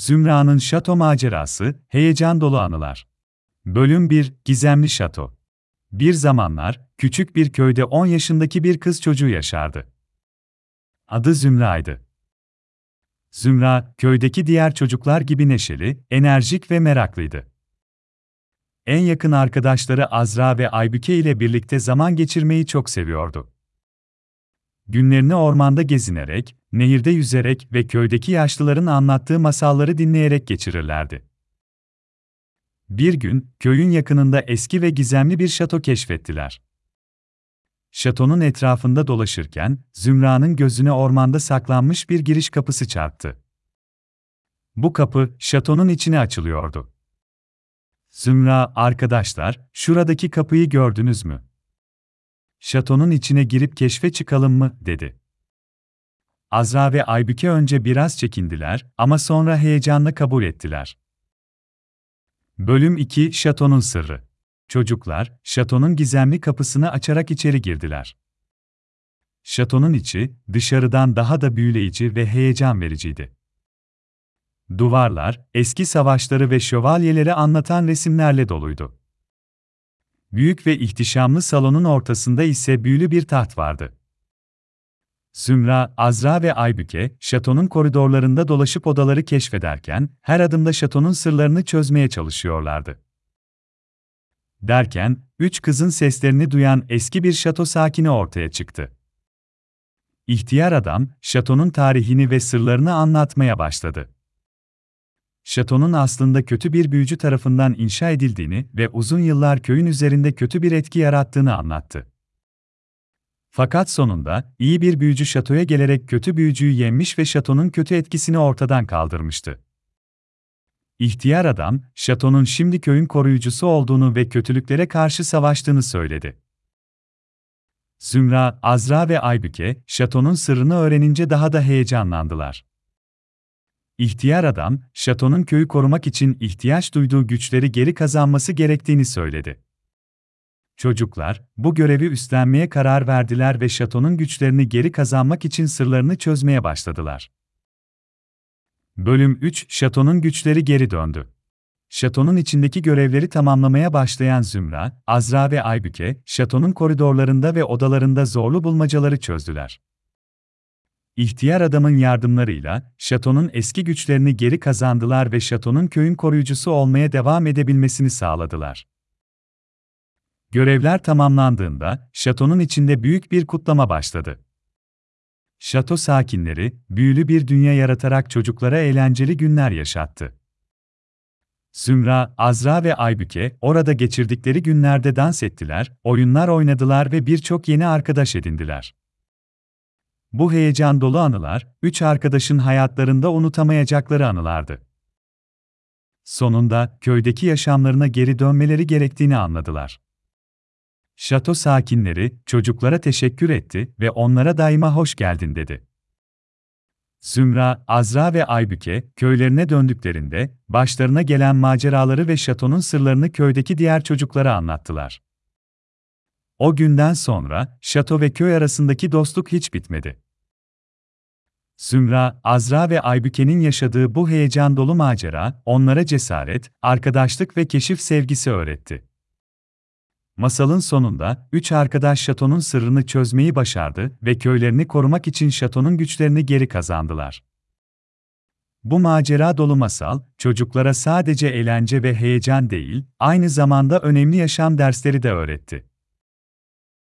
Zümra'nın şato macerası, heyecan dolu anılar. Bölüm 1, Gizemli Şato. Bir zamanlar, küçük bir köyde 10 yaşındaki bir kız çocuğu yaşardı. Adı Zümra'ydı. Zümra, köydeki diğer çocuklar gibi neşeli, enerjik ve meraklıydı. En yakın arkadaşları Azra ve Aybüke ile birlikte zaman geçirmeyi çok seviyordu. Günlerini ormanda gezinerek, nehirde yüzerek ve köydeki yaşlıların anlattığı masalları dinleyerek geçirirlerdi. Bir gün, köyün yakınında eski ve gizemli bir şato keşfettiler. Şatonun etrafında dolaşırken, Zümra'nın gözüne ormanda saklanmış bir giriş kapısı çarptı. Bu kapı, şatonun içine açılıyordu. Zümra, arkadaşlar, şuradaki kapıyı gördünüz mü? Şatonun içine girip keşfe çıkalım mı, dedi. Azra ve Aybüke önce biraz çekindiler ama sonra heyecanla kabul ettiler. Bölüm 2 Şatonun Sırrı Çocuklar, şatonun gizemli kapısını açarak içeri girdiler. Şatonun içi, dışarıdan daha da büyüleyici ve heyecan vericiydi. Duvarlar, eski savaşları ve şövalyeleri anlatan resimlerle doluydu. Büyük ve ihtişamlı salonun ortasında ise büyülü bir taht vardı. Zümra, Azra ve Aybüke, şatonun koridorlarında dolaşıp odaları keşfederken, her adımda şatonun sırlarını çözmeye çalışıyorlardı. Derken, üç kızın seslerini duyan eski bir şato sakini ortaya çıktı. İhtiyar adam, şatonun tarihini ve sırlarını anlatmaya başladı. Şatonun aslında kötü bir büyücü tarafından inşa edildiğini ve uzun yıllar köyün üzerinde kötü bir etki yarattığını anlattı. Fakat sonunda, iyi bir büyücü şatoya gelerek kötü büyücüyü yenmiş ve şatonun kötü etkisini ortadan kaldırmıştı. İhtiyar adam, şatonun şimdi köyün koruyucusu olduğunu ve kötülüklere karşı savaştığını söyledi. Zümra, Azra ve Aybüke, şatonun sırrını öğrenince daha da heyecanlandılar. İhtiyar adam, şatonun köyü korumak için ihtiyaç duyduğu güçleri geri kazanması gerektiğini söyledi. Çocuklar, bu görevi üstlenmeye karar verdiler ve şatonun güçlerini geri kazanmak için sırlarını çözmeye başladılar. Bölüm 3 Şatonun güçleri geri döndü. Şatonun içindeki görevleri tamamlamaya başlayan Zümra, Azra ve Aybüke, şatonun koridorlarında ve odalarında zorlu bulmacaları çözdüler. İhtiyar adamın yardımlarıyla, şatonun eski güçlerini geri kazandılar ve şatonun köyün koruyucusu olmaya devam edebilmesini sağladılar. Görevler tamamlandığında, şatonun içinde büyük bir kutlama başladı. Şato sakinleri, büyülü bir dünya yaratarak çocuklara eğlenceli günler yaşattı. Zümra, Azra ve Aybüke, orada geçirdikleri günlerde dans ettiler, oyunlar oynadılar ve birçok yeni arkadaş edindiler. Bu heyecan dolu anılar, üç arkadaşın hayatlarında unutamayacakları anılardı. Sonunda, köydeki yaşamlarına geri dönmeleri gerektiğini anladılar. Şato sakinleri, çocuklara teşekkür etti ve onlara daima hoş geldin dedi. Zümra, Azra ve Aybüke, köylerine döndüklerinde, başlarına gelen maceraları ve şatonun sırlarını köydeki diğer çocuklara anlattılar. O günden sonra, şato ve köy arasındaki dostluk hiç bitmedi. Zümra, Azra ve Aybüke'nin yaşadığı bu heyecan dolu macera, onlara cesaret, arkadaşlık ve keşif sevgisi öğretti. Masalın sonunda, üç arkadaş şatonun sırrını çözmeyi başardı ve köylerini korumak için şatonun güçlerini geri kazandılar. Bu macera dolu masal, çocuklara sadece eğlence ve heyecan değil, aynı zamanda önemli yaşam dersleri de öğretti.